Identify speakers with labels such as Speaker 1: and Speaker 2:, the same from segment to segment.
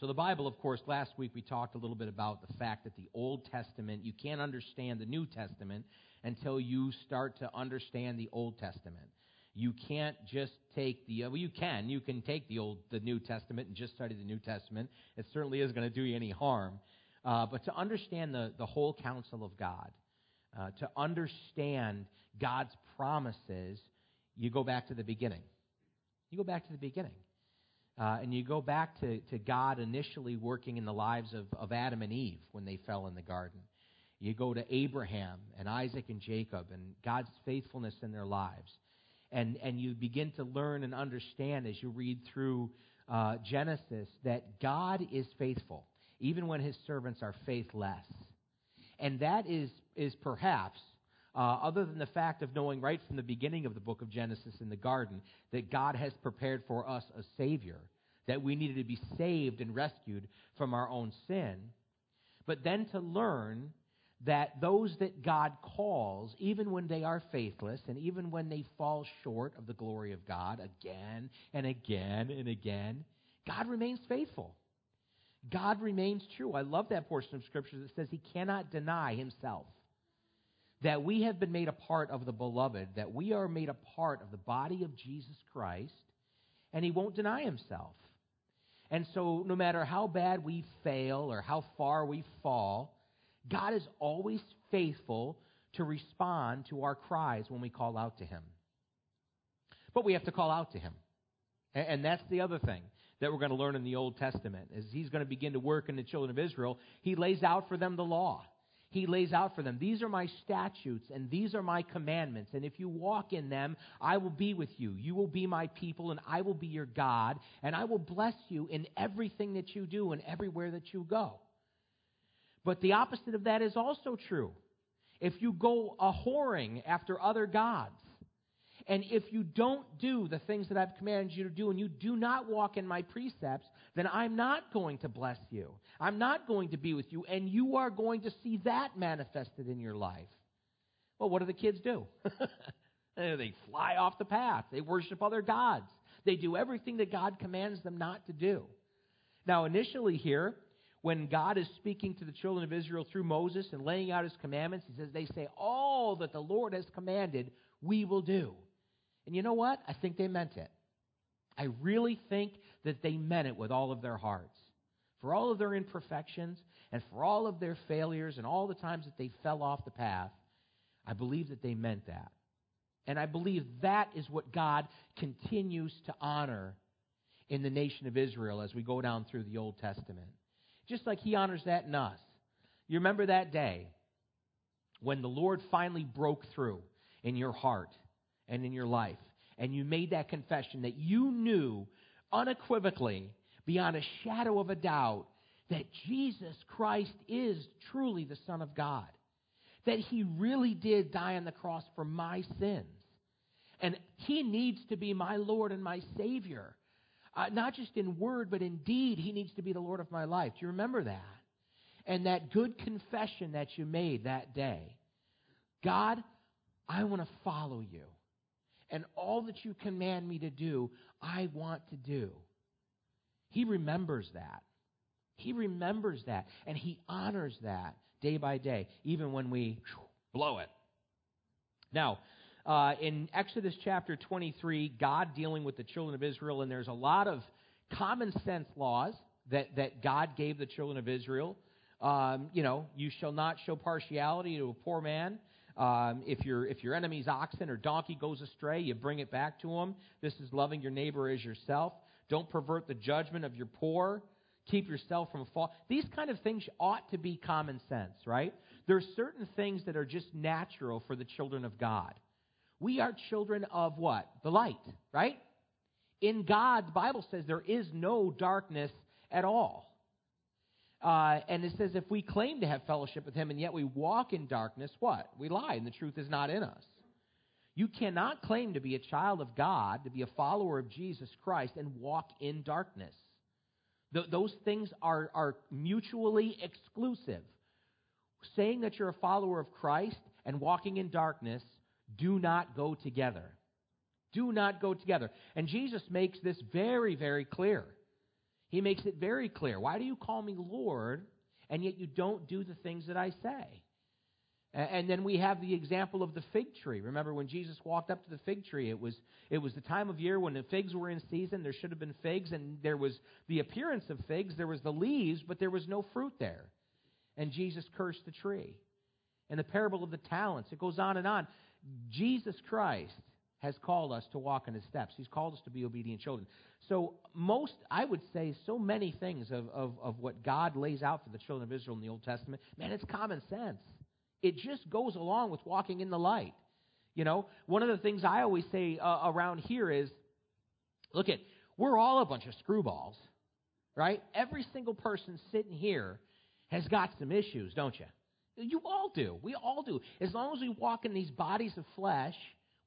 Speaker 1: So, the Bible, of course, last week we talked a little bit about the fact that the Old Testament, you can't understand the New Testament until you start to understand the Old Testament. You can't just take the, well, you can. You can take the Old, the New Testament and just study the New Testament. It certainly isn't going to do you any harm. Uh, but to understand the, the whole counsel of God, uh, to understand God's promises, you go back to the beginning. You go back to the beginning. Uh, and you go back to, to God initially working in the lives of, of Adam and Eve when they fell in the garden. You go to Abraham and Isaac and Jacob and God's faithfulness in their lives. And, and you begin to learn and understand as you read through uh, Genesis that God is faithful, even when his servants are faithless. And that is, is perhaps uh, other than the fact of knowing right from the beginning of the book of Genesis in the garden that God has prepared for us a Savior, that we needed to be saved and rescued from our own sin, but then to learn that those that God calls, even when they are faithless and even when they fall short of the glory of God again and again and again, God remains faithful. God remains true. I love that portion of Scripture that says he cannot deny himself that we have been made a part of the beloved, that we are made a part of the body of Jesus Christ, and he won't deny himself. And so, no matter how bad we fail or how far we fall, God is always faithful to respond to our cries when we call out to him. But we have to call out to him. And that's the other thing that we're going to learn in the Old Testament. As he's going to begin to work in the children of Israel, he lays out for them the law he lays out for them. These are my statutes and these are my commandments. And if you walk in them, I will be with you. You will be my people and I will be your God. And I will bless you in everything that you do and everywhere that you go. But the opposite of that is also true. If you go a whoring after other gods, and if you don't do the things that I've commanded you to do and you do not walk in my precepts, then I'm not going to bless you. I'm not going to be with you, and you are going to see that manifested in your life. Well, what do the kids do? they fly off the path. They worship other gods. They do everything that God commands them not to do. Now, initially here, when God is speaking to the children of Israel through Moses and laying out his commandments, he says, They say, All that the Lord has commanded, we will do. And you know what? I think they meant it. I really think that they meant it with all of their hearts. For all of their imperfections and for all of their failures and all the times that they fell off the path, I believe that they meant that. And I believe that is what God continues to honor in the nation of Israel as we go down through the Old Testament. Just like He honors that in us. You remember that day when the Lord finally broke through in your heart and in your life, and you made that confession that you knew unequivocally, beyond a shadow of a doubt, that Jesus Christ is truly the Son of God, that He really did die on the cross for my sins, and He needs to be my Lord and my Savior. Uh, not just in word, but in deed, He needs to be the Lord of my life. Do you remember that? And that good confession that you made that day God, I want to follow you and all that you command me to do, I want to do. He remembers that. He remembers that, and he honors that day by day, even when we blow it. Now, uh, in Exodus chapter 23, God dealing with the children of Israel, and there's a lot of common sense laws that, that God gave the children of Israel. Um, you know, you shall not show partiality to a poor man. Um, if, your, if your enemy's oxen or donkey goes astray, you bring it back to him. This is loving your neighbor as yourself. Don't pervert the judgment of your poor. Keep yourself from fall. These kind of things ought to be common sense, right? There are certain things that are just natural for the children of God. We are children of what? The light, right? In God, the Bible says there is no darkness at all. Uh, and it says, if we claim to have fellowship with him and yet we walk in darkness, what? We lie, and the truth is not in us. You cannot claim to be a child of God, to be a follower of Jesus Christ, and walk in darkness. Th- those things are, are mutually exclusive. Saying that you're a follower of Christ and walking in darkness do not go together. Do not go together. And Jesus makes this very, very clear. He makes it very clear. Why do you call me Lord, and yet you don't do the things that I say? And then we have the example of the fig tree. Remember when Jesus walked up to the fig tree, it was, it was the time of year when the figs were in season. There should have been figs, and there was the appearance of figs. There was the leaves, but there was no fruit there. And Jesus cursed the tree. And the parable of the talents, it goes on and on. Jesus Christ has called us to walk in his steps. He's called us to be obedient children. So, most, I would say, so many things of, of, of what God lays out for the children of Israel in the Old Testament, man, it's common sense. It just goes along with walking in the light. You know, one of the things I always say uh, around here is look at, we're all a bunch of screwballs, right? Every single person sitting here has got some issues, don't you? You all do. We all do. As long as we walk in these bodies of flesh,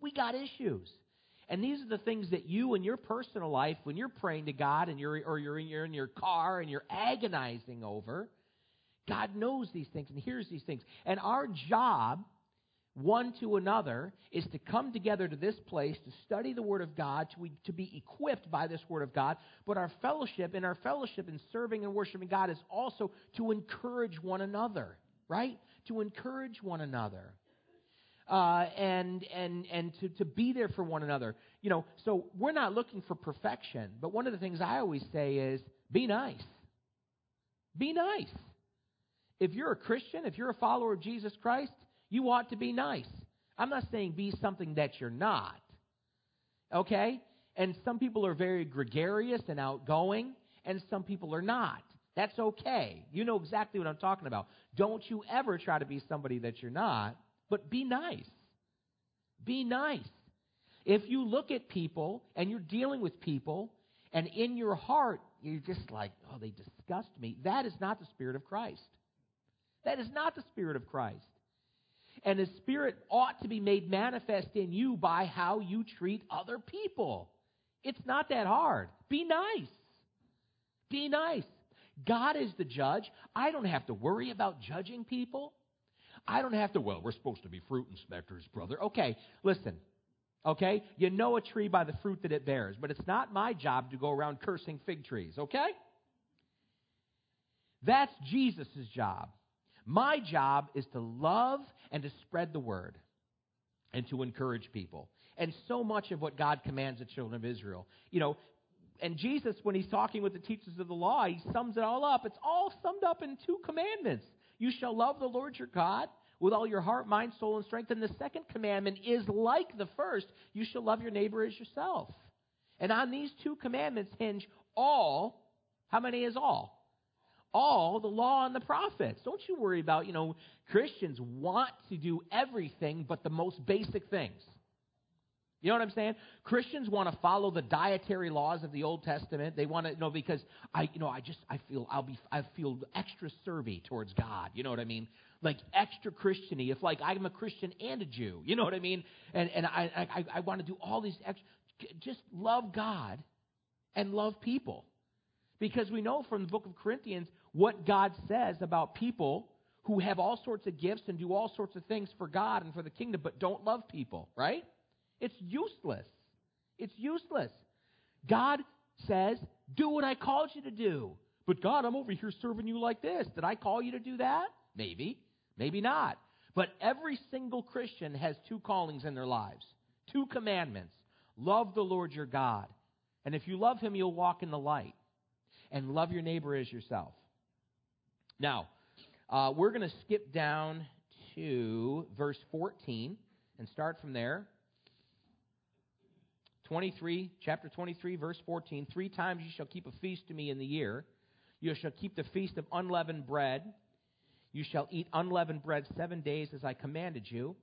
Speaker 1: we got issues. And these are the things that you in your personal life, when you're praying to God and you're or you're in, in your car and you're agonizing over, God knows these things and hears these things. And our job, one to another, is to come together to this place to study the Word of God, to, to be equipped by this Word of God. But our fellowship, in our fellowship in serving and worshiping God, is also to encourage one another, right? To encourage one another. Uh, and and and to, to be there for one another. You know, so we're not looking for perfection, but one of the things I always say is be nice. Be nice. If you're a Christian, if you're a follower of Jesus Christ, you ought to be nice. I'm not saying be something that you're not. Okay? And some people are very gregarious and outgoing, and some people are not. That's okay. You know exactly what I'm talking about. Don't you ever try to be somebody that you're not, but be nice. Be nice. If you look at people and you're dealing with people, and in your heart you're just like, oh, they disgust me, that is not the Spirit of Christ. That is not the Spirit of Christ. And the Spirit ought to be made manifest in you by how you treat other people. It's not that hard. Be nice. Be nice. God is the judge. I don't have to worry about judging people. I don't have to, well, we're supposed to be fruit inspectors, brother. Okay, listen. Okay? You know a tree by the fruit that it bears, but it's not my job to go around cursing fig trees, okay? That's Jesus' job. My job is to love and to spread the word and to encourage people. And so much of what God commands the children of Israel. You know, and Jesus, when he's talking with the teachers of the law, he sums it all up. It's all summed up in two commandments. You shall love the Lord your God with all your heart, mind, soul, and strength. And the second commandment is like the first you shall love your neighbor as yourself. And on these two commandments hinge all, how many is all? all the law and the prophets. Don't you worry about, you know, Christians want to do everything but the most basic things. You know what I'm saying? Christians want to follow the dietary laws of the Old Testament. They want to you know because I you know I just I feel I'll be I feel extra servy towards God. You know what I mean? Like extra Christiany. If like I'm a Christian and a Jew. You know what I mean? And and I I, I want to do all these extra. Just love God and love people. Because we know from the book of Corinthians what God says about people who have all sorts of gifts and do all sorts of things for God and for the kingdom, but don't love people, right? It's useless. It's useless. God says, Do what I called you to do. But God, I'm over here serving you like this. Did I call you to do that? Maybe. Maybe not. But every single Christian has two callings in their lives, two commandments. Love the Lord your God. And if you love him, you'll walk in the light. And love your neighbor as yourself. Now, uh, we're going to skip down to verse 14 and start from there. 23, chapter 23, verse 14. Three times you shall keep a feast to me in the year. You shall keep the feast of unleavened bread. You shall eat unleavened bread seven days as I commanded you.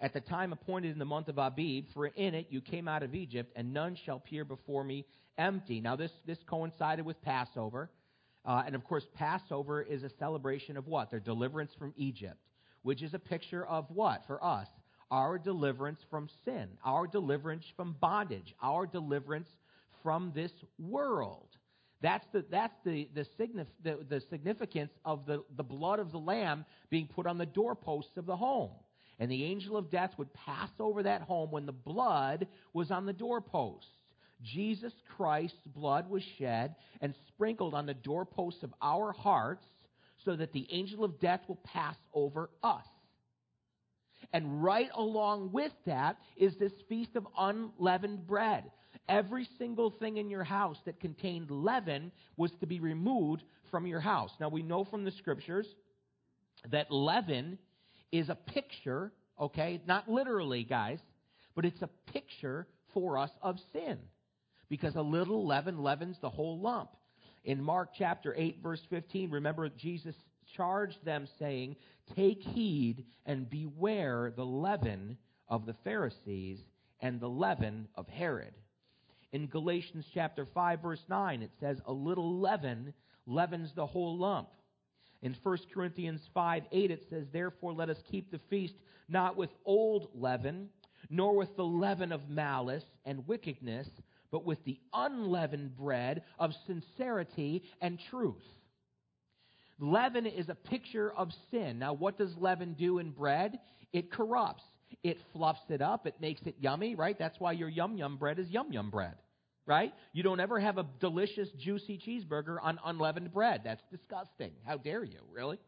Speaker 1: At the time appointed in the month of Abib, for in it you came out of Egypt, and none shall appear before me empty. Now, this, this coincided with Passover. Uh, and of course, Passover is a celebration of what? Their deliverance from Egypt, which is a picture of what for us? Our deliverance from sin, our deliverance from bondage, our deliverance from this world. That's the, that's the, the, signif- the, the significance of the, the blood of the lamb being put on the doorposts of the home. And the angel of death would pass over that home when the blood was on the doorposts. Jesus Christ's blood was shed and sprinkled on the doorposts of our hearts so that the angel of death will pass over us. And right along with that is this feast of unleavened bread. Every single thing in your house that contained leaven was to be removed from your house. Now we know from the scriptures that leaven is a picture, okay, not literally, guys, but it's a picture for us of sin. Because a little leaven leavens the whole lump. In Mark chapter 8, verse 15, remember Jesus charged them, saying, Take heed and beware the leaven of the Pharisees and the leaven of Herod. In Galatians chapter 5, verse 9, it says, A little leaven leavens the whole lump. In 1 Corinthians 5, 8, it says, Therefore let us keep the feast not with old leaven, nor with the leaven of malice and wickedness, but with the unleavened bread of sincerity and truth. Leaven is a picture of sin. Now, what does leaven do in bread? It corrupts. It fluffs it up. It makes it yummy, right? That's why your yum yum bread is yum yum bread, right? You don't ever have a delicious, juicy cheeseburger on unleavened bread. That's disgusting. How dare you, really?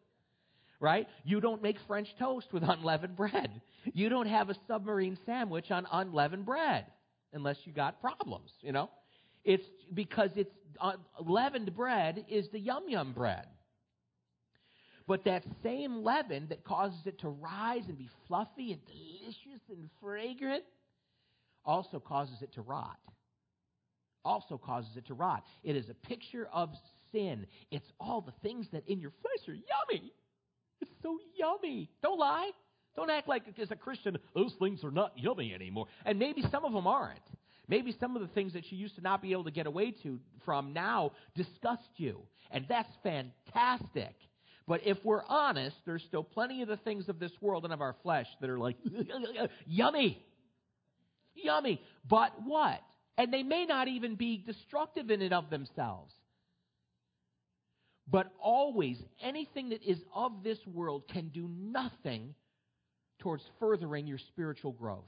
Speaker 1: Right? You don't make French toast with unleavened bread. You don't have a submarine sandwich on unleavened bread unless you got problems, you know? It's because it's uh, leavened bread is the yum yum bread. But that same leaven that causes it to rise and be fluffy and delicious and fragrant also causes it to rot. Also causes it to rot. It is a picture of sin. It's all the things that in your flesh are yummy. It's so yummy. Don't lie. Don't act like as a Christian, those things are not yummy anymore. And maybe some of them aren't. Maybe some of the things that you used to not be able to get away to from now disgust you. And that's fantastic. But if we're honest, there's still plenty of the things of this world and of our flesh that are like, yummy. Yummy. But what? And they may not even be destructive in and of themselves. But always, anything that is of this world can do nothing towards furthering your spiritual growth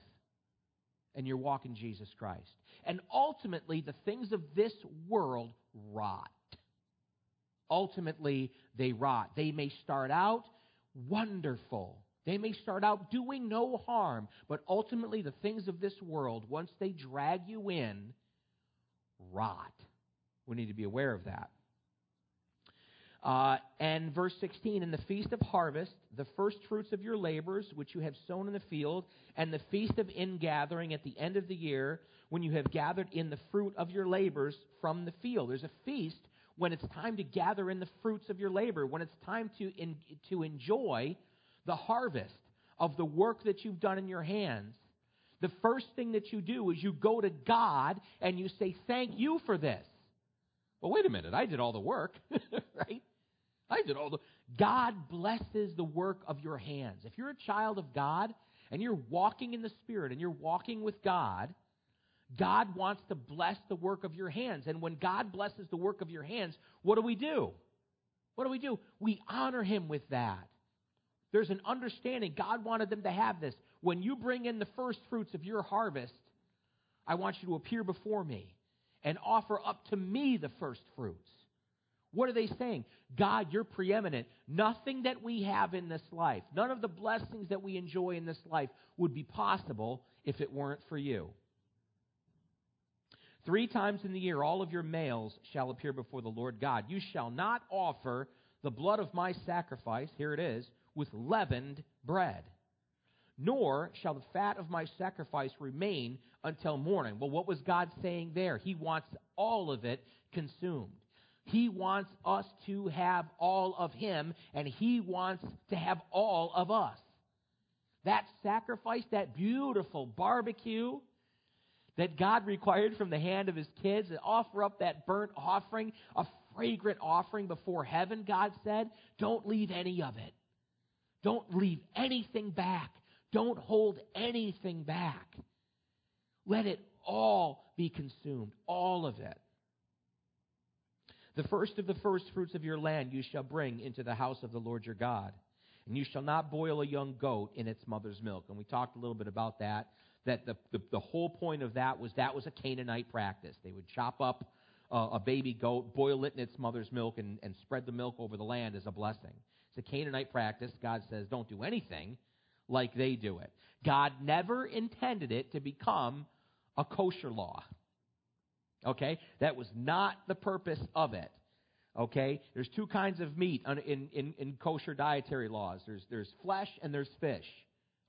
Speaker 1: and your walk in Jesus Christ. And ultimately, the things of this world rot ultimately they rot. They may start out wonderful. They may start out doing no harm, but ultimately the things of this world, once they drag you in, rot. We need to be aware of that. Uh, and verse 16, in the feast of harvest, the first fruits of your labors, which you have sown in the field, and the feast of ingathering at the end of the year, when you have gathered in the fruit of your labors from the field. There's a feast when it's time to gather in the fruits of your labor, when it's time to, in, to enjoy the harvest of the work that you've done in your hands, the first thing that you do is you go to God and you say, Thank you for this. Well, wait a minute, I did all the work, right? I did all the. God blesses the work of your hands. If you're a child of God and you're walking in the Spirit and you're walking with God, God wants to bless the work of your hands. And when God blesses the work of your hands, what do we do? What do we do? We honor Him with that. There's an understanding. God wanted them to have this. When you bring in the first fruits of your harvest, I want you to appear before me and offer up to me the first fruits. What are they saying? God, you're preeminent. Nothing that we have in this life, none of the blessings that we enjoy in this life would be possible if it weren't for you. Three times in the year, all of your males shall appear before the Lord God. You shall not offer the blood of my sacrifice, here it is, with leavened bread. Nor shall the fat of my sacrifice remain until morning. Well, what was God saying there? He wants all of it consumed. He wants us to have all of Him, and He wants to have all of us. That sacrifice, that beautiful barbecue, that God required from the hand of his kids and offer up that burnt offering, a fragrant offering before heaven, God said, don't leave any of it. Don't leave anything back. Don't hold anything back. Let it all be consumed, all of it. The first of the first fruits of your land you shall bring into the house of the Lord your God. And you shall not boil a young goat in its mother's milk. And we talked a little bit about that that the, the, the whole point of that was that was a Canaanite practice. They would chop up uh, a baby goat, boil it in its mother's milk, and, and spread the milk over the land as a blessing. It's a Canaanite practice. God says, don't do anything like they do it. God never intended it to become a kosher law. Okay? That was not the purpose of it. Okay? There's two kinds of meat in, in, in kosher dietary laws there's, there's flesh and there's fish.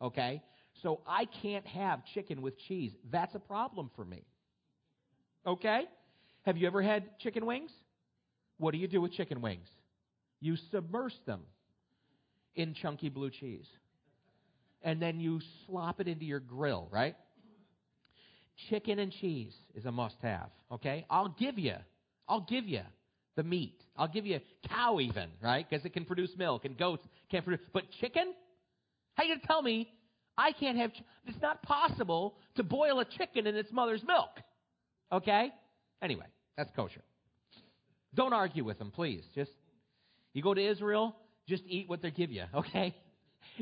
Speaker 1: Okay? So I can't have chicken with cheese. That's a problem for me. Okay? Have you ever had chicken wings? What do you do with chicken wings? You submerge them in chunky blue cheese. And then you slop it into your grill, right? Chicken and cheese is a must have, okay? I'll give you, I'll give you the meat. I'll give you cow even, right? Because it can produce milk and goats can't produce. But chicken? How you to tell me I can't have, it's not possible to boil a chicken in its mother's milk. Okay? Anyway, that's kosher. Don't argue with them, please. Just, you go to Israel, just eat what they give you, okay?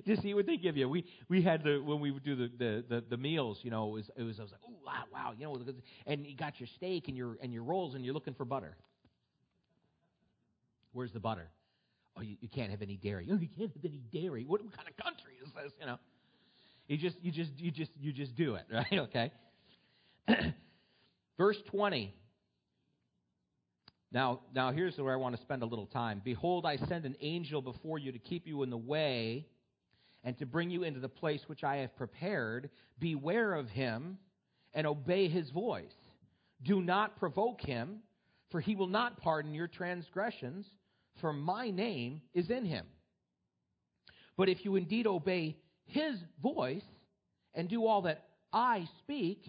Speaker 1: just eat what they give you. We we had the when we would do the the, the, the meals, you know, it was, it was I was like, oh wow, wow, you know, and you got your steak and your and your rolls and you're looking for butter. Where's the butter? Oh, you, you can't have any dairy. Oh, you can't have any dairy. What, what kind of country is this? You know. You just you just you just you just do it, right? Okay. Verse 20. Now, now here's where I want to spend a little time. Behold, I send an angel before you to keep you in the way and to bring you into the place which I have prepared. Beware of him and obey his voice. Do not provoke him, for he will not pardon your transgressions, for my name is in him. But if you indeed obey his voice and do all that I speak,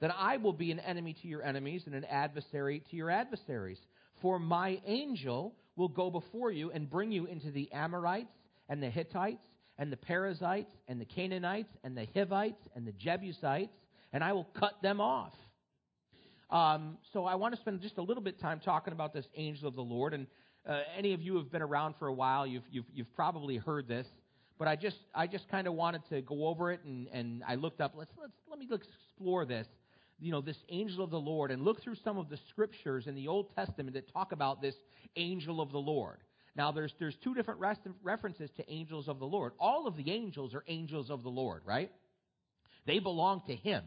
Speaker 1: then I will be an enemy to your enemies and an adversary to your adversaries. For my angel will go before you and bring you into the Amorites and the Hittites and the Perizzites and the Canaanites and the Hivites and the Jebusites, and I will cut them off. Um, so I want to spend just a little bit of time talking about this angel of the Lord. And uh, any of you who have been around for a while, you've, you've, you've probably heard this but I just I just kind of wanted to go over it and, and I looked up let's let's let me explore this you know this angel of the Lord and look through some of the scriptures in the Old Testament that talk about this angel of the Lord. Now there's there's two different references to angels of the Lord. All of the angels are angels of the Lord, right? They belong to him.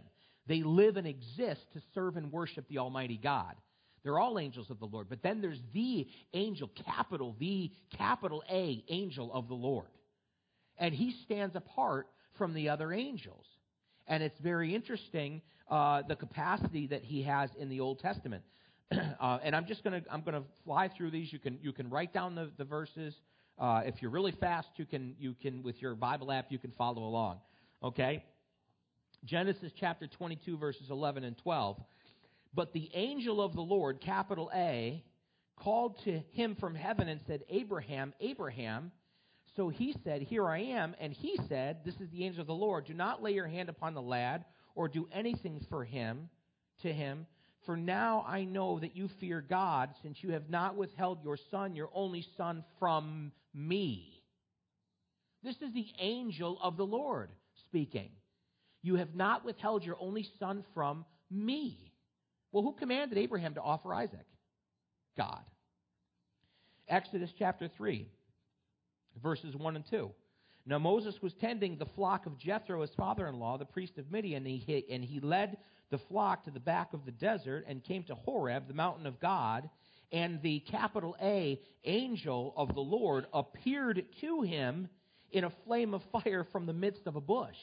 Speaker 1: They live and exist to serve and worship the Almighty God. They're all angels of the Lord. But then there's the angel, capital V, capital A, angel of the Lord and he stands apart from the other angels. And it's very interesting uh, the capacity that he has in the Old Testament. uh, and I'm just going to I'm to fly through these. You can you can write down the, the verses. Uh, if you're really fast, you can you can with your Bible app you can follow along. Okay. Genesis chapter 22 verses 11 and 12. But the angel of the Lord, capital A, called to him from heaven and said, Abraham, Abraham. So he said, Here I am. And he said, This is the angel of the Lord. Do not lay your hand upon the lad or do anything for him, to him. For now I know that you fear God, since you have not withheld your son, your only son, from me. This is the angel of the Lord speaking. You have not withheld your only son from me. Well, who commanded Abraham to offer Isaac? God. Exodus chapter 3 verses 1 and 2. Now Moses was tending the flock of Jethro, his father in law, the priest of Midian, and he, and he led the flock to the back of the desert and came to Horeb, the mountain of God. And the capital A angel of the Lord appeared to him in a flame of fire from the midst of a bush.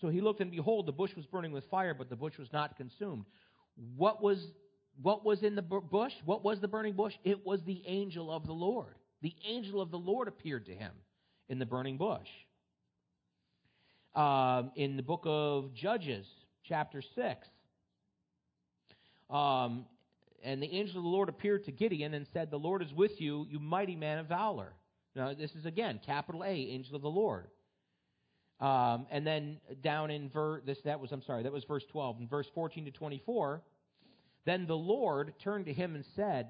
Speaker 1: So he looked, and behold, the bush was burning with fire, but the bush was not consumed. What was, what was in the bush? What was the burning bush? It was the angel of the Lord the angel of the Lord appeared to him in the burning bush. Um, in the book of Judges, chapter 6, um, and the angel of the Lord appeared to Gideon and said, The Lord is with you, you mighty man of valor. Now, this is again, capital A, angel of the Lord. Um, and then down in verse, this, that was, I'm sorry, that was verse 12. In verse 14 to 24, then the Lord turned to him and said,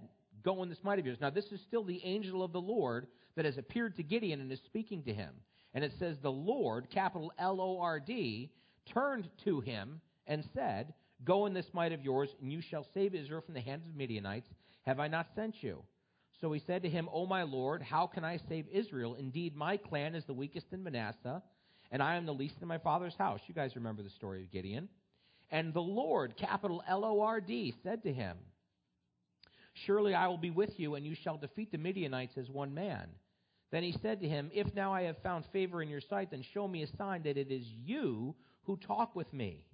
Speaker 1: go in this might of yours. Now, this is still the angel of the Lord that has appeared to Gideon and is speaking to him. And it says, The Lord, capital L O R D, turned to him and said, Go in this might of yours, and you shall save Israel from the hands of Midianites. Have I not sent you? So he said to him, O my Lord, how can I save Israel? Indeed, my clan is the weakest in Manasseh, and I am the least in my father's house. You guys remember the story of Gideon. And the Lord, capital L O R D, said to him, Surely I will be with you, and you shall defeat the Midianites as one man. Then he said to him, If now I have found favor in your sight, then show me a sign that it is you who talk with me.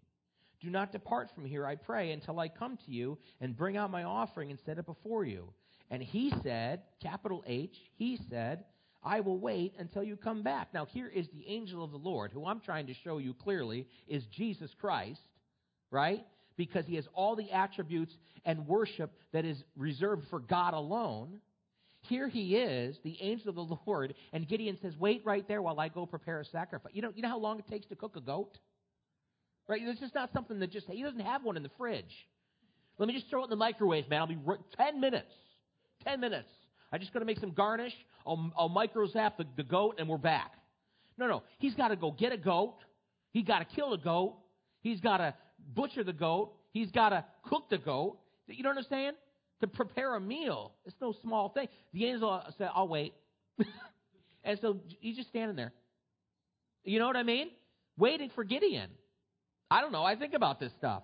Speaker 1: Do not depart from here, I pray, until I come to you and bring out my offering and set it before you. And he said, capital H, he said, I will wait until you come back. Now, here is the angel of the Lord, who I'm trying to show you clearly is Jesus Christ, right? Because he has all the attributes and worship that is reserved for God alone. Here he is, the angel of the Lord, and Gideon says, Wait right there while I go prepare a sacrifice. You know, you know how long it takes to cook a goat? Right? It's just not something that just, he doesn't have one in the fridge. Let me just throw it in the microwave, man. I'll be 10 minutes. 10 minutes. I just got to make some garnish. I'll, I'll micro zap the, the goat and we're back. No, no. He's got to go get a goat. He's got to kill a goat. He's got to butcher the goat. He's got to cook the goat. You don't I'm? To prepare a meal. It's no small thing. The angel said, I'll wait. and so he's just standing there. You know what I mean? Waiting for Gideon. I don't know. I think about this stuff.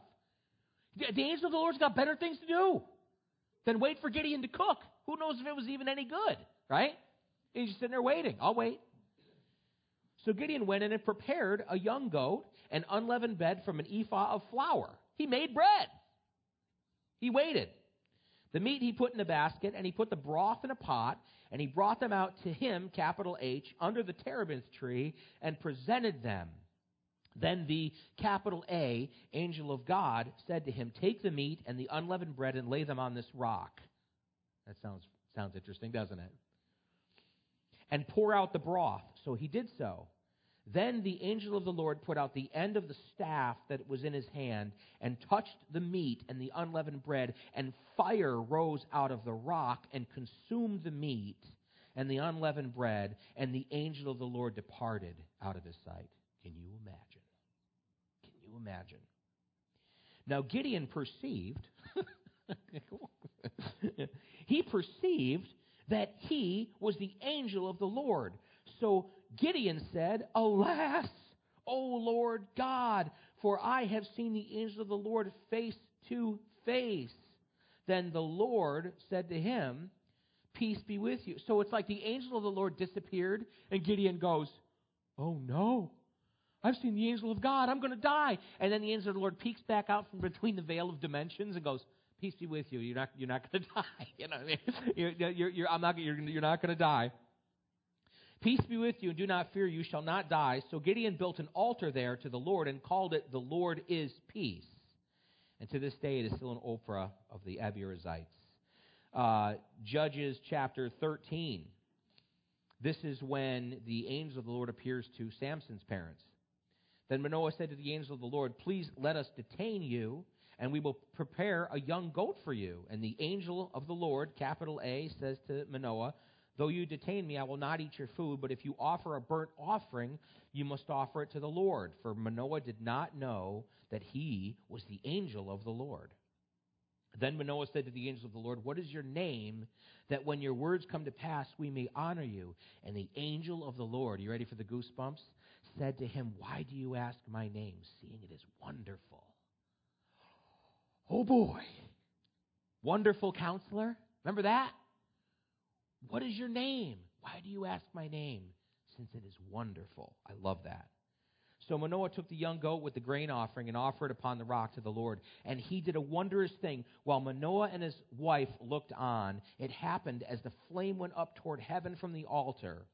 Speaker 1: The angel of the Lord's got better things to do than wait for Gideon to cook. Who knows if it was even any good, right? He's just sitting there waiting. I'll wait. So Gideon went in and prepared a young goat and unleavened bread from an ephah of flour. He made bread. He waited. The meat he put in a basket, and he put the broth in a pot, and he brought them out to him, capital H, under the terebinth tree, and presented them. Then the capital A, angel of God, said to him, Take the meat and the unleavened bread and lay them on this rock. That sounds, sounds interesting, doesn't it? And pour out the broth. So he did so. Then the angel of the Lord put out the end of the staff that was in his hand and touched the meat and the unleavened bread, and fire rose out of the rock and consumed the meat and the unleavened bread, and the angel of the Lord departed out of his sight. Can you imagine? Can you imagine? Now, Gideon perceived, he perceived that he was the angel of the Lord. So Gideon said, Alas, O Lord God, for I have seen the angel of the Lord face to face. Then the Lord said to him, Peace be with you. So it's like the angel of the Lord disappeared, and Gideon goes, Oh no. I've seen the angel of God. I'm going to die. And then the angel of the Lord peeks back out from between the veil of dimensions and goes, "Peace be with you. You're not. You're not going to die. You know. I mean? you're, you're, you're, I'm not. You're, you're not going to die." Peace be with you, and do not fear, you shall not die. So Gideon built an altar there to the Lord and called it, The Lord is Peace. And to this day, it is still an Ophrah of the Abiezrites. Uh, Judges chapter 13. This is when the angel of the Lord appears to Samson's parents. Then Manoah said to the angel of the Lord, Please let us detain you, and we will prepare a young goat for you. And the angel of the Lord, capital A, says to Manoah, Though you detain me, I will not eat your food, but if you offer a burnt offering, you must offer it to the Lord. For Manoah did not know that he was the angel of the Lord. Then Manoah said to the angel of the Lord, What is your name, that when your words come to pass, we may honor you? And the angel of the Lord, you ready for the goosebumps? said to him, Why do you ask my name, seeing it is wonderful? Oh boy. Wonderful counselor. Remember that? What is your name? Why do you ask my name? Since it is wonderful. I love that. So Manoah took the young goat with the grain offering and offered it upon the rock to the Lord. And he did a wondrous thing. While Manoah and his wife looked on, it happened as the flame went up toward heaven from the altar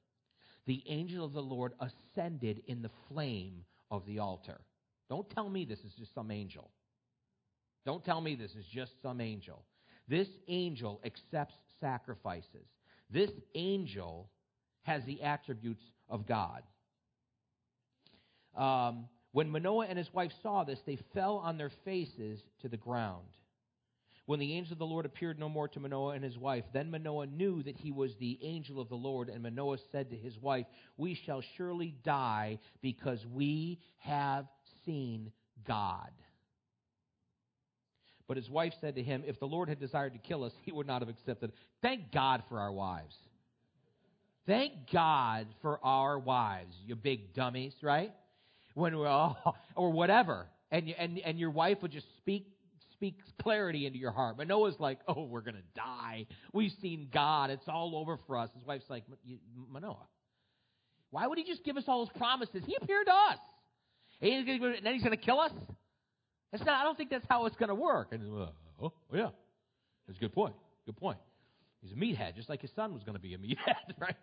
Speaker 1: the angel of the Lord ascended in the flame of the altar. Don't tell me this is just some angel. Don't tell me this is just some angel. This angel accepts sacrifices. This angel has the attributes of God. Um, when Manoah and his wife saw this, they fell on their faces to the ground. When the angel of the Lord appeared no more to Manoah and his wife, then Manoah knew that he was the angel of the Lord, and Manoah said to his wife, We shall surely die because we have seen God. But his wife said to him, If the Lord had desired to kill us, he would not have accepted. Thank God for our wives. Thank God for our wives, you big dummies, right? When we're all, or whatever. And, and, and your wife would just speak speaks clarity into your heart. Manoah's like, oh, we're going to die. We've seen God. It's all over for us. His wife's like, Manoah, why would he just give us all his promises? He appeared to us. And then he's going to kill us? I don't think that's how it's going to work. And, uh, oh, yeah. That's a good point. Good point. He's a meathead, just like his son was going to be a meathead, right?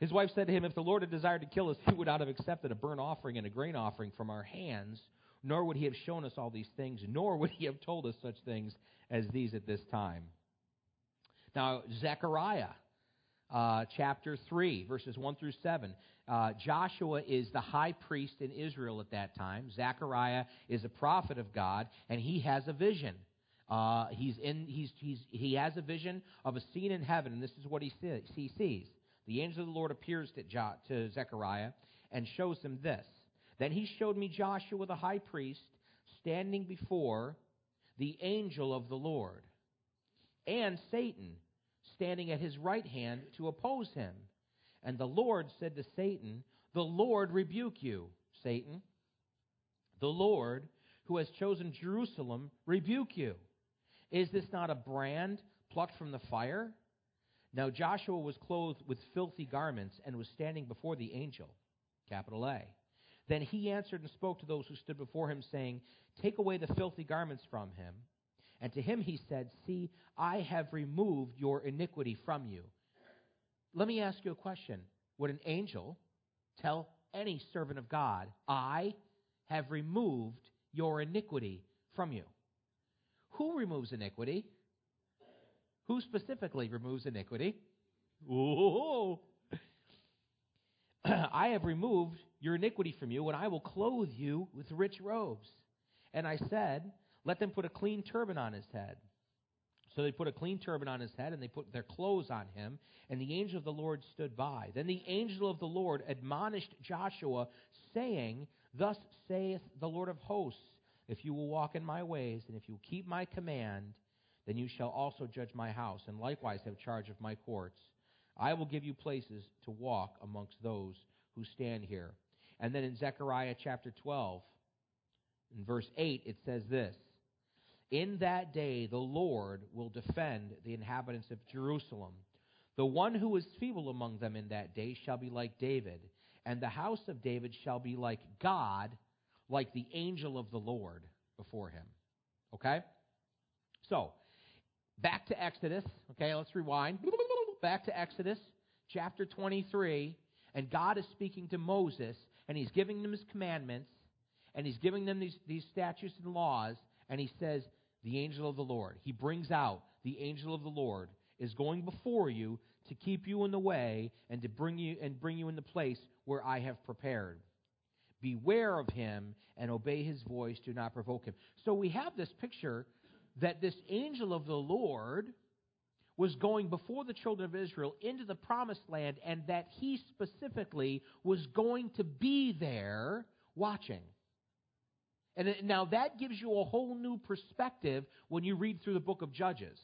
Speaker 1: His wife said to him, If the Lord had desired to kill us, he would not have accepted a burnt offering and a grain offering from our hands, nor would he have shown us all these things, nor would he have told us such things as these at this time. Now, Zechariah, uh, chapter 3, verses 1 through 7. Uh, Joshua is the high priest in Israel at that time. Zechariah is a prophet of God, and he has a vision. Uh, he's in, he's, he's, he has a vision of a scene in heaven, and this is what he, see, he sees. The angel of the Lord appears to, jo- to Zechariah and shows him this. Then he showed me Joshua the high priest standing before the angel of the Lord, and Satan standing at his right hand to oppose him. And the Lord said to Satan, The Lord rebuke you, Satan. The Lord, who has chosen Jerusalem, rebuke you. Is this not a brand plucked from the fire? Now Joshua was clothed with filthy garments and was standing before the angel. Capital A. Then he answered and spoke to those who stood before him, saying, Take away the filthy garments from him. And to him he said, See, I have removed your iniquity from you. Let me ask you a question. Would an angel tell any servant of God, I have removed your iniquity from you? Who removes iniquity? Who specifically removes iniquity? Ooh. I have removed your iniquity from you, and I will clothe you with rich robes. And I said, Let them put a clean turban on his head. So they put a clean turban on his head, and they put their clothes on him, and the angel of the Lord stood by. Then the angel of the Lord admonished Joshua, saying, Thus saith the Lord of hosts, If you will walk in my ways, and if you keep my command, then you shall also judge my house, and likewise have charge of my courts. I will give you places to walk amongst those who stand here. And then in Zechariah chapter 12, in verse 8, it says this In that day the Lord will defend the inhabitants of Jerusalem. The one who is feeble among them in that day shall be like David, and the house of David shall be like God, like the angel of the Lord before him. Okay? So, back to Exodus. Okay, let's rewind. Back to Exodus chapter 23. And God is speaking to Moses, and he's giving them his commandments, and he's giving them these, these statutes and laws, and he says, The angel of the Lord. He brings out the angel of the Lord is going before you to keep you in the way and to bring you and bring you in the place where I have prepared. Beware of him and obey his voice, do not provoke him. So we have this picture that this angel of the Lord was going before the children of Israel into the promised land and that he specifically was going to be there watching. And now that gives you a whole new perspective when you read through the book of Judges.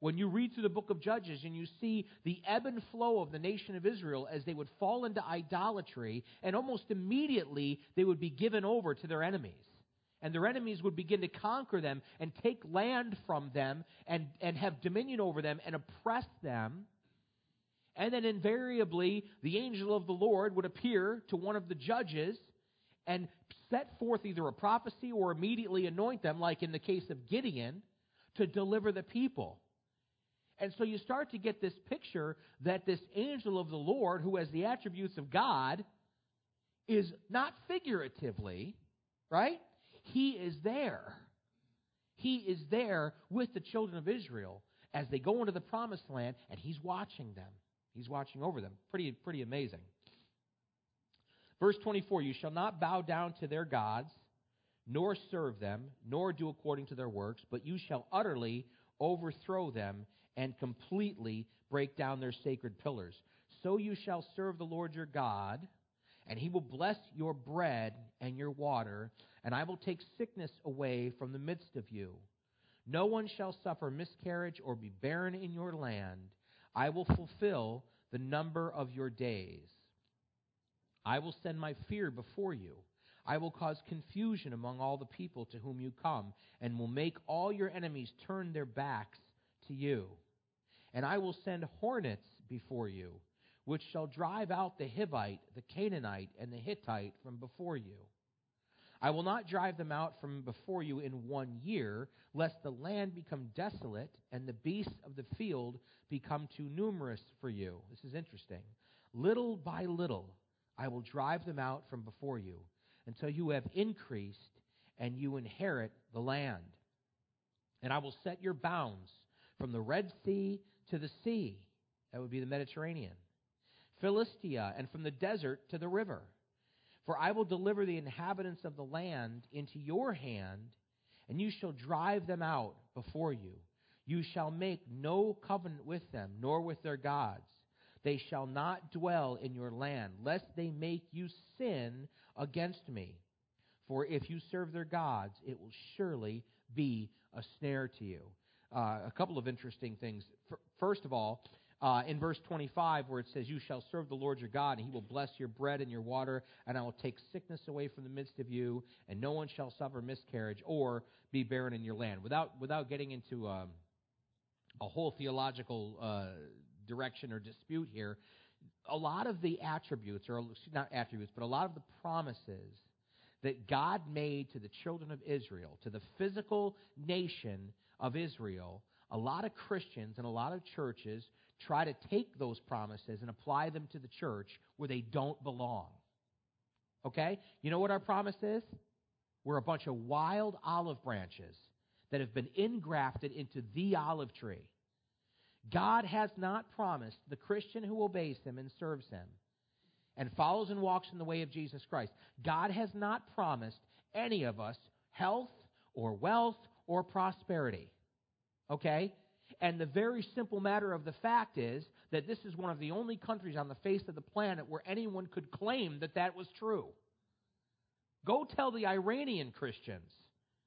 Speaker 1: When you read through the book of Judges and you see the ebb and flow of the nation of Israel as they would fall into idolatry, and almost immediately they would be given over to their enemies and their enemies would begin to conquer them and take land from them and, and have dominion over them and oppress them. And then invariably, the angel of the Lord would appear to one of the judges and set forth either a prophecy or immediately anoint them, like in the case of Gideon, to deliver the people. And so you start to get this picture that this angel of the Lord, who has the attributes of God, is not figuratively, right? He is there. He is there with the children of Israel as they go into the promised land, and He's watching them. He's watching over them. Pretty, pretty amazing. Verse 24 You shall not bow down to their gods, nor serve them, nor do according to their works, but you shall utterly overthrow them and completely break down their sacred pillars. So you shall serve the Lord your God and he will bless your bread and your water, and I will take sickness away from the midst of you. No one shall suffer miscarriage or be barren in your land. I will fulfill the number of your days. I will send my fear before you. I will cause confusion among all the people to whom you come, and will make all your enemies turn their backs to you. And I will send hornets before you which shall drive out the Hivite, the Canaanite, and the Hittite from before you. I will not drive them out from before you in one year, lest the land become desolate and the beasts of the field become too numerous for you. This is interesting. Little by little, I will drive them out from before you until you have increased and you inherit the land. And I will set your bounds from the Red Sea to the sea. That would be the Mediterranean Philistia, and from the desert to the river. For I will deliver the inhabitants of the land into your hand, and you shall drive them out before you. You shall make no covenant with them, nor with their gods. They shall not dwell in your land, lest they make you sin against me. For if you serve their gods, it will surely be a snare to you. Uh, a couple of interesting things. First of all, uh, in verse 25, where it says, You shall serve the Lord your God, and he will bless your bread and your water, and I will take sickness away from the midst of you, and no one shall suffer miscarriage or be barren in your land. Without, without getting into um, a whole theological uh, direction or dispute here, a lot of the attributes, or not attributes, but a lot of the promises that God made to the children of Israel, to the physical nation of Israel, a lot of Christians and a lot of churches try to take those promises and apply them to the church where they don't belong. Okay? You know what our promise is? We're a bunch of wild olive branches that have been ingrafted into the olive tree. God has not promised the Christian who obeys him and serves him and follows and walks in the way of Jesus Christ. God has not promised any of us health or wealth or prosperity. Okay? And the very simple matter of the fact is that this is one of the only countries on the face of the planet where anyone could claim that that was true. Go tell the Iranian Christians,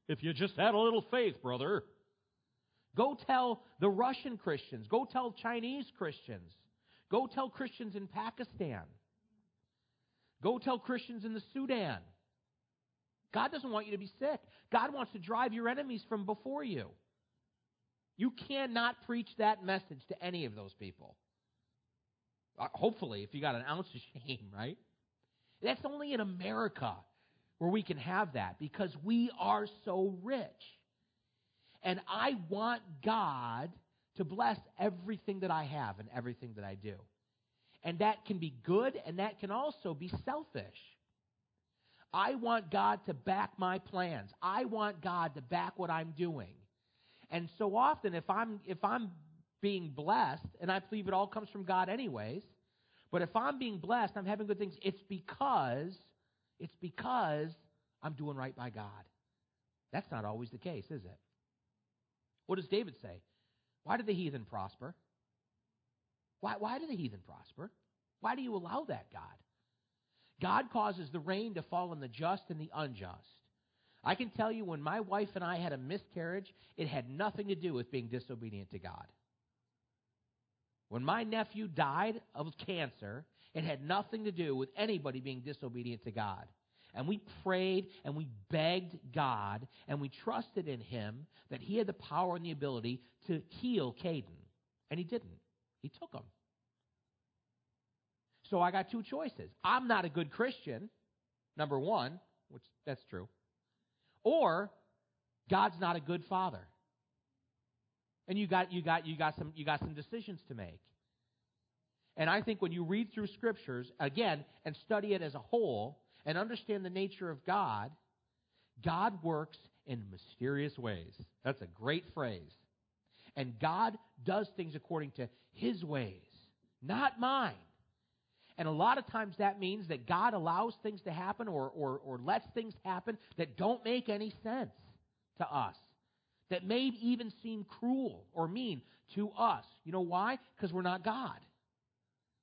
Speaker 1: if you just had a little faith, brother. Go tell the Russian Christians. Go tell Chinese Christians. Go tell Christians in Pakistan. Go tell Christians in the Sudan. God doesn't want you to be sick. God wants to drive your enemies from before you. You cannot preach that message to any of those people. Uh, hopefully, if you got an ounce of shame, right? That's only in America where we can have that because we are so rich. And I want God to bless everything that I have and everything that I do. And that can be good and that can also be selfish. I want God to back my plans. I want God to back what I'm doing. And so often, if I'm if I'm being blessed, and I believe it all comes from God anyways, but if I'm being blessed, I'm having good things, it's because it's because I'm doing right by God. That's not always the case, is it? What does David say? Why did the heathen prosper? Why, why do the heathen prosper? Why do you allow that, God? God causes the rain to fall on the just and the unjust. I can tell you when my wife and I had a miscarriage, it had nothing to do with being disobedient to God. When my nephew died of cancer, it had nothing to do with anybody being disobedient to God. And we prayed and we begged God and we trusted in Him that He had the power and the ability to heal Caden. And He didn't. He took him. So I got two choices. I'm not a good Christian, number one, which that's true. Or God's not a good father. And you got you got you got some you got some decisions to make. And I think when you read through scriptures again and study it as a whole and understand the nature of God, God works in mysterious ways. That's a great phrase. And God does things according to his ways, not mine. And a lot of times that means that God allows things to happen or, or, or lets things happen that don't make any sense to us, that may even seem cruel or mean to us. You know why? Because we're not God.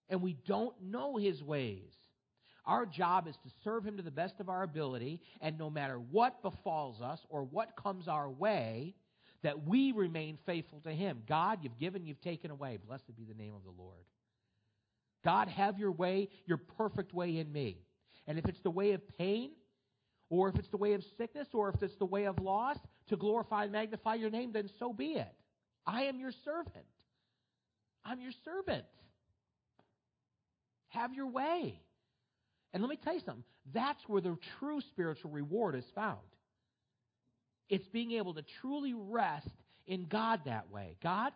Speaker 1: And we don't know His ways. Our job is to serve Him to the best of our ability, and no matter what befalls us or what comes our way, that we remain faithful to Him. God, you've given, you've taken away. Blessed be the name of the Lord. God, have your way, your perfect way in me. And if it's the way of pain, or if it's the way of sickness, or if it's the way of loss, to glorify and magnify your name, then so be it. I am your servant. I'm your servant. Have your way. And let me tell you something that's where the true spiritual reward is found. It's being able to truly rest in God that way. God,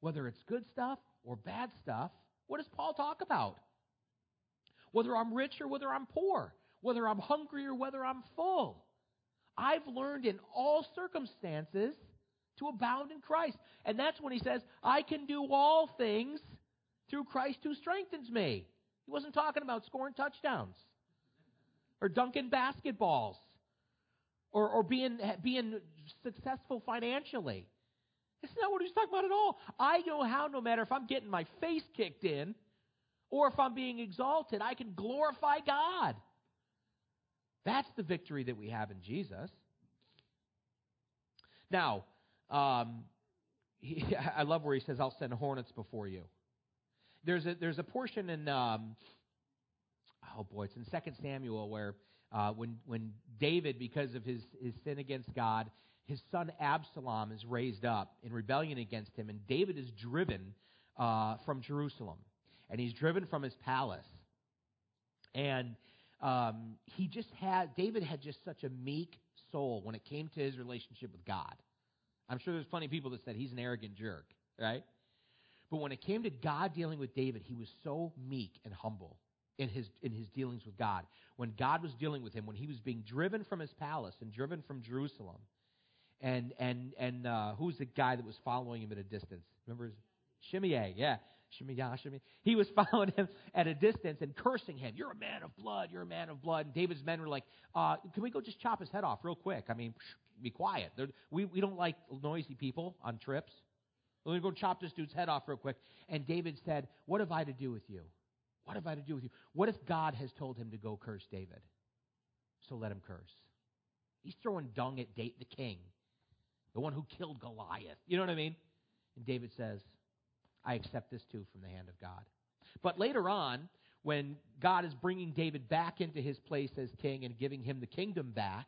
Speaker 1: whether it's good stuff or bad stuff, what does Paul talk about? Whether I'm rich or whether I'm poor, whether I'm hungry or whether I'm full. I've learned in all circumstances to abound in Christ. And that's when he says, I can do all things through Christ who strengthens me. He wasn't talking about scoring touchdowns or dunking basketballs or, or being, being successful financially. That's not what he's talking about at all. I know how, no matter if I'm getting my face kicked in or if I'm being exalted, I can glorify God. That's the victory that we have in Jesus. Now, um, he, I love where he says, I'll send hornets before you. There's a, there's a portion in, um, oh boy, it's in 2 Samuel where uh, when, when David, because of his, his sin against God, his son Absalom is raised up in rebellion against him, and David is driven uh, from Jerusalem. And he's driven from his palace. And um, he just had, David had just such a meek soul when it came to his relationship with God. I'm sure there's plenty of people that said he's an arrogant jerk, right? But when it came to God dealing with David, he was so meek and humble in his in his dealings with God. When God was dealing with him, when he was being driven from his palace and driven from Jerusalem, and and and uh, who's the guy that was following him at a distance? Remember Shimei? Yeah, Shimei, Shimei. He was following him at a distance and cursing him. You're a man of blood. You're a man of blood. And David's men were like, uh, "Can we go just chop his head off real quick? I mean, be quiet. We we don't like noisy people on trips. Let me go chop this dude's head off real quick." And David said, "What have I to do with you?" What have I to do with you? What if God has told him to go curse David? So let him curse. He's throwing dung at Date the king, the one who killed Goliath. You know what I mean? And David says, I accept this too from the hand of God. But later on, when God is bringing David back into his place as king and giving him the kingdom back,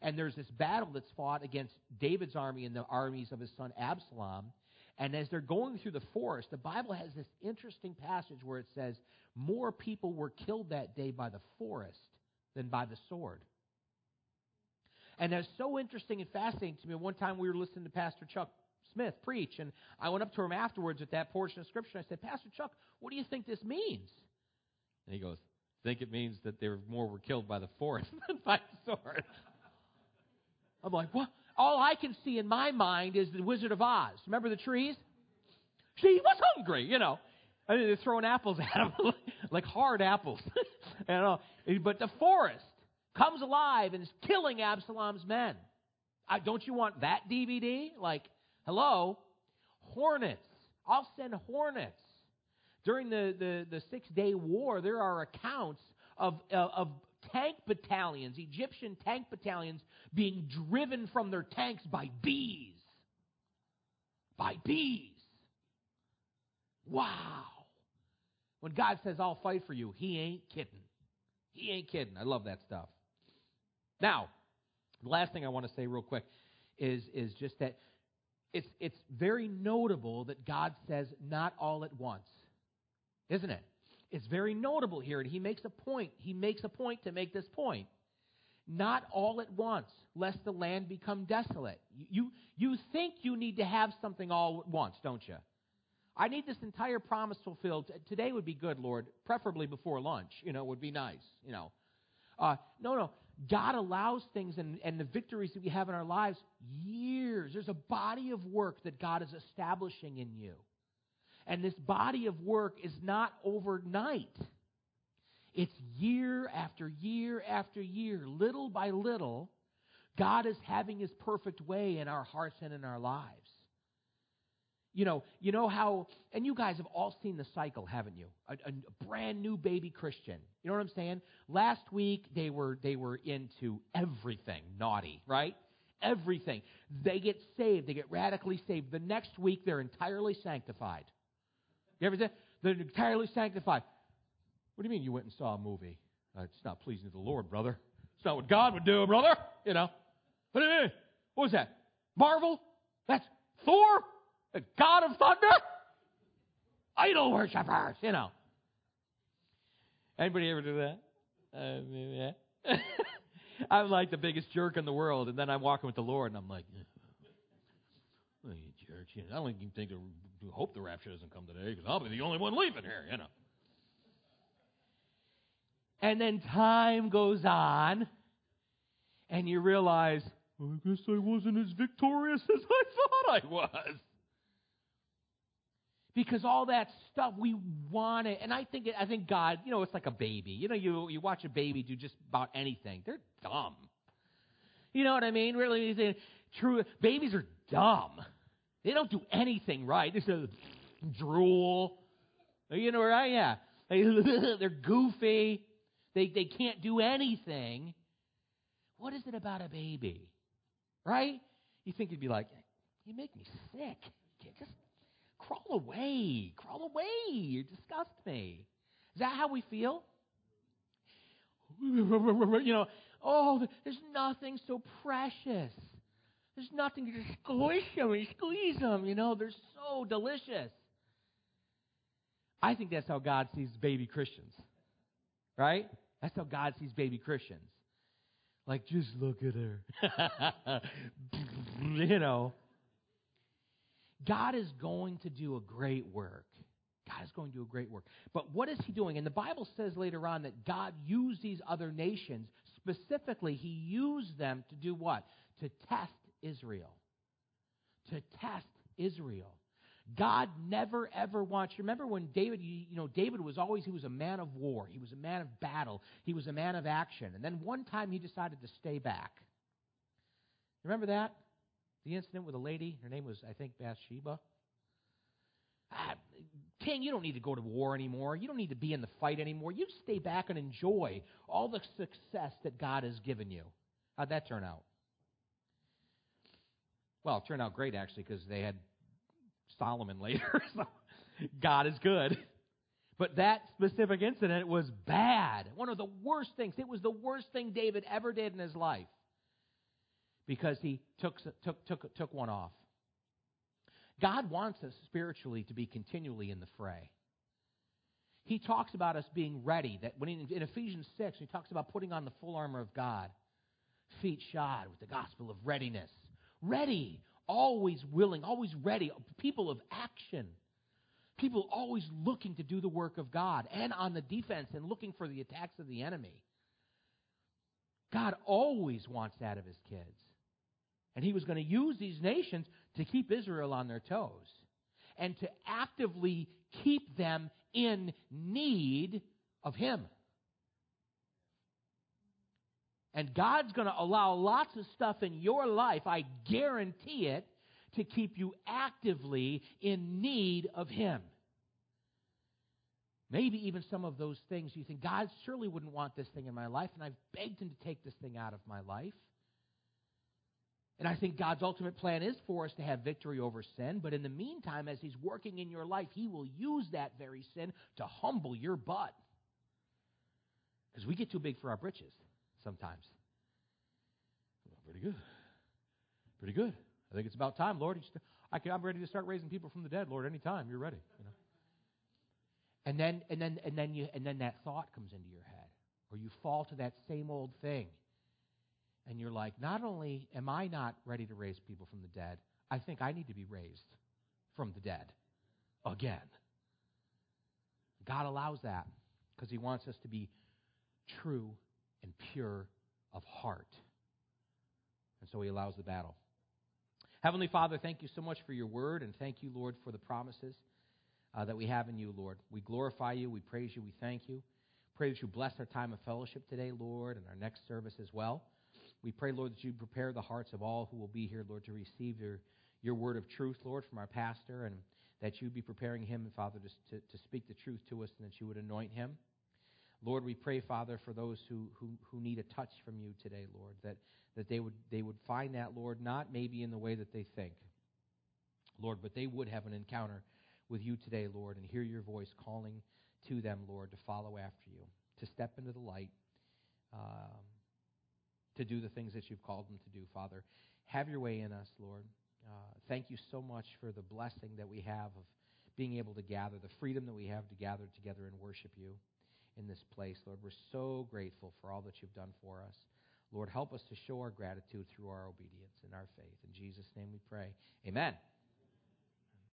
Speaker 1: and there's this battle that's fought against David's army and the armies of his son Absalom, and as they're going through the forest, the Bible has this interesting passage where it says, More people were killed that day by the forest than by the sword. And that's so interesting and fascinating to me. One time we were listening to Pastor Chuck Smith preach, and I went up to him afterwards at that portion of Scripture. And I said, Pastor Chuck, what do you think this means? And he goes, think it means that there more were killed by the forest than by the sword. I'm like, what? All I can see in my mind is the Wizard of Oz. Remember the trees? She was hungry, you know. I mean, they're throwing apples at him, like hard apples. you know. But the forest comes alive and is killing Absalom's men. I, don't you want that DVD? Like, hello? Hornets. I'll send hornets. During the, the, the Six Day War, there are accounts of, uh, of tank battalions, Egyptian tank battalions, being driven from their tanks by bees. By bees. Wow. When God says, I'll fight for you, He ain't kidding. He ain't kidding. I love that stuff. Now, the last thing I want to say real quick is, is just that it's, it's very notable that God says not all at once. Isn't it? It's very notable here, and he makes a point. He makes a point to make this point. Not all at once, lest the land become desolate. You, you think you need to have something all at once, don't you? I need this entire promise fulfilled. Today would be good, Lord, preferably before lunch. You know, would be nice. You know, uh, no, no. God allows things and, and the victories that we have in our lives years. There's a body of work that God is establishing in you. And this body of work is not overnight. It's year after year after year, little by little, God is having His perfect way in our hearts and in our lives. You know, you know how, and you guys have all seen the cycle, haven't you? A, a brand new baby Christian. You know what I'm saying? Last week they were they were into everything naughty, right? Everything. They get saved. They get radically saved. The next week they're entirely sanctified. You ever say they're entirely sanctified? What do you mean you went and saw a movie? Uh, it's not pleasing to the Lord, brother. It's not what God would do, brother. You know. What was that? Marvel? That's Thor? The God of thunder? Idol worshippers, you know. Anybody ever do that? Uh, yeah. I'm like the biggest jerk in the world, and then I'm walking with the Lord, and I'm like, you jerk. I don't even think, the, hope the rapture doesn't come today, because I'll be the only one leaving here, you know. And then time goes on, and you realize, well, I guess I wasn't as victorious as I thought I was. Because all that stuff we want it, and I think I think God, you know, it's like a baby. You know, you you watch a baby do just about anything. They're dumb. You know what I mean? Really, true. Babies are dumb. They don't do anything right. They just drool. You know, right? Yeah. They're goofy. They, they can't do anything. What is it about a baby? Right? You think you'd be like, you make me sick. Just crawl away. Crawl away. You disgust me. Is that how we feel? You know, oh, there's nothing so precious. There's nothing to just squish them and squeeze them. You know, they're so delicious. I think that's how God sees baby Christians. Right? That's how God sees baby Christians. Like, just look at her. you know. God is going to do a great work. God is going to do a great work. But what is he doing? And the Bible says later on that God used these other nations. Specifically, he used them to do what? To test Israel. To test Israel. God never ever wants. Remember when David, you, you, know, David was always he was a man of war. He was a man of battle. He was a man of action. And then one time he decided to stay back. Remember that? The incident with a lady. Her name was, I think, Bathsheba. Ah, King, you don't need to go to war anymore. You don't need to be in the fight anymore. You stay back and enjoy all the success that God has given you. How'd that turn out? Well, it turned out great actually because they had Solomon later. so God is good. But that specific incident was bad. One of the worst things. It was the worst thing David ever did in his life because he took, took, took, took one off. God wants us spiritually to be continually in the fray. He talks about us being ready. That when in, in Ephesians 6, he talks about putting on the full armor of God, feet shod with the gospel of readiness. Ready always willing, always ready, people of action. People always looking to do the work of God and on the defense and looking for the attacks of the enemy. God always wants that of his kids. And he was going to use these nations to keep Israel on their toes and to actively keep them in need of him. And God's going to allow lots of stuff in your life, I guarantee it, to keep you actively in need of Him. Maybe even some of those things you think, God surely wouldn't want this thing in my life, and I've begged Him to take this thing out of my life. And I think God's ultimate plan is for us to have victory over sin, but in the meantime, as He's working in your life, He will use that very sin to humble your butt. Because we get too big for our britches sometimes. Pretty good. Pretty good. I think it's about time, Lord. I am ready to start raising people from the dead, Lord. Anytime you're ready. You know. And then, and then, and then, you, and then that thought comes into your head, or you fall to that same old thing, and you're like, not only am I not ready to raise people from the dead, I think I need to be raised from the dead again. God allows that because He wants us to be true and pure of heart. And so he allows the battle. Heavenly Father, thank you so much for your word, and thank you, Lord, for the promises uh, that we have in you, Lord. We glorify you, we praise you, we thank you. Pray that you bless our time of fellowship today, Lord, and our next service as well. We pray, Lord, that you prepare the hearts of all who will be here, Lord, to receive your, your word of truth, Lord, from our pastor, and that you be preparing him, Father, to, to, to speak the truth to us, and that you would anoint him. Lord, we pray, Father, for those who, who, who need a touch from you today, Lord, that, that they, would, they would find that, Lord, not maybe in the way that they think, Lord, but they would have an encounter with you today, Lord, and hear your voice calling to them, Lord, to follow after you, to step into the light, um, to do the things that you've called them to do, Father. Have your way in us, Lord. Uh, thank you so much for the blessing that we have of being able to gather, the freedom that we have to gather together and worship you in this place. Lord, we're so grateful for all that you've done for us. Lord, help us to show our gratitude through our obedience and our faith. In Jesus' name we pray. Amen.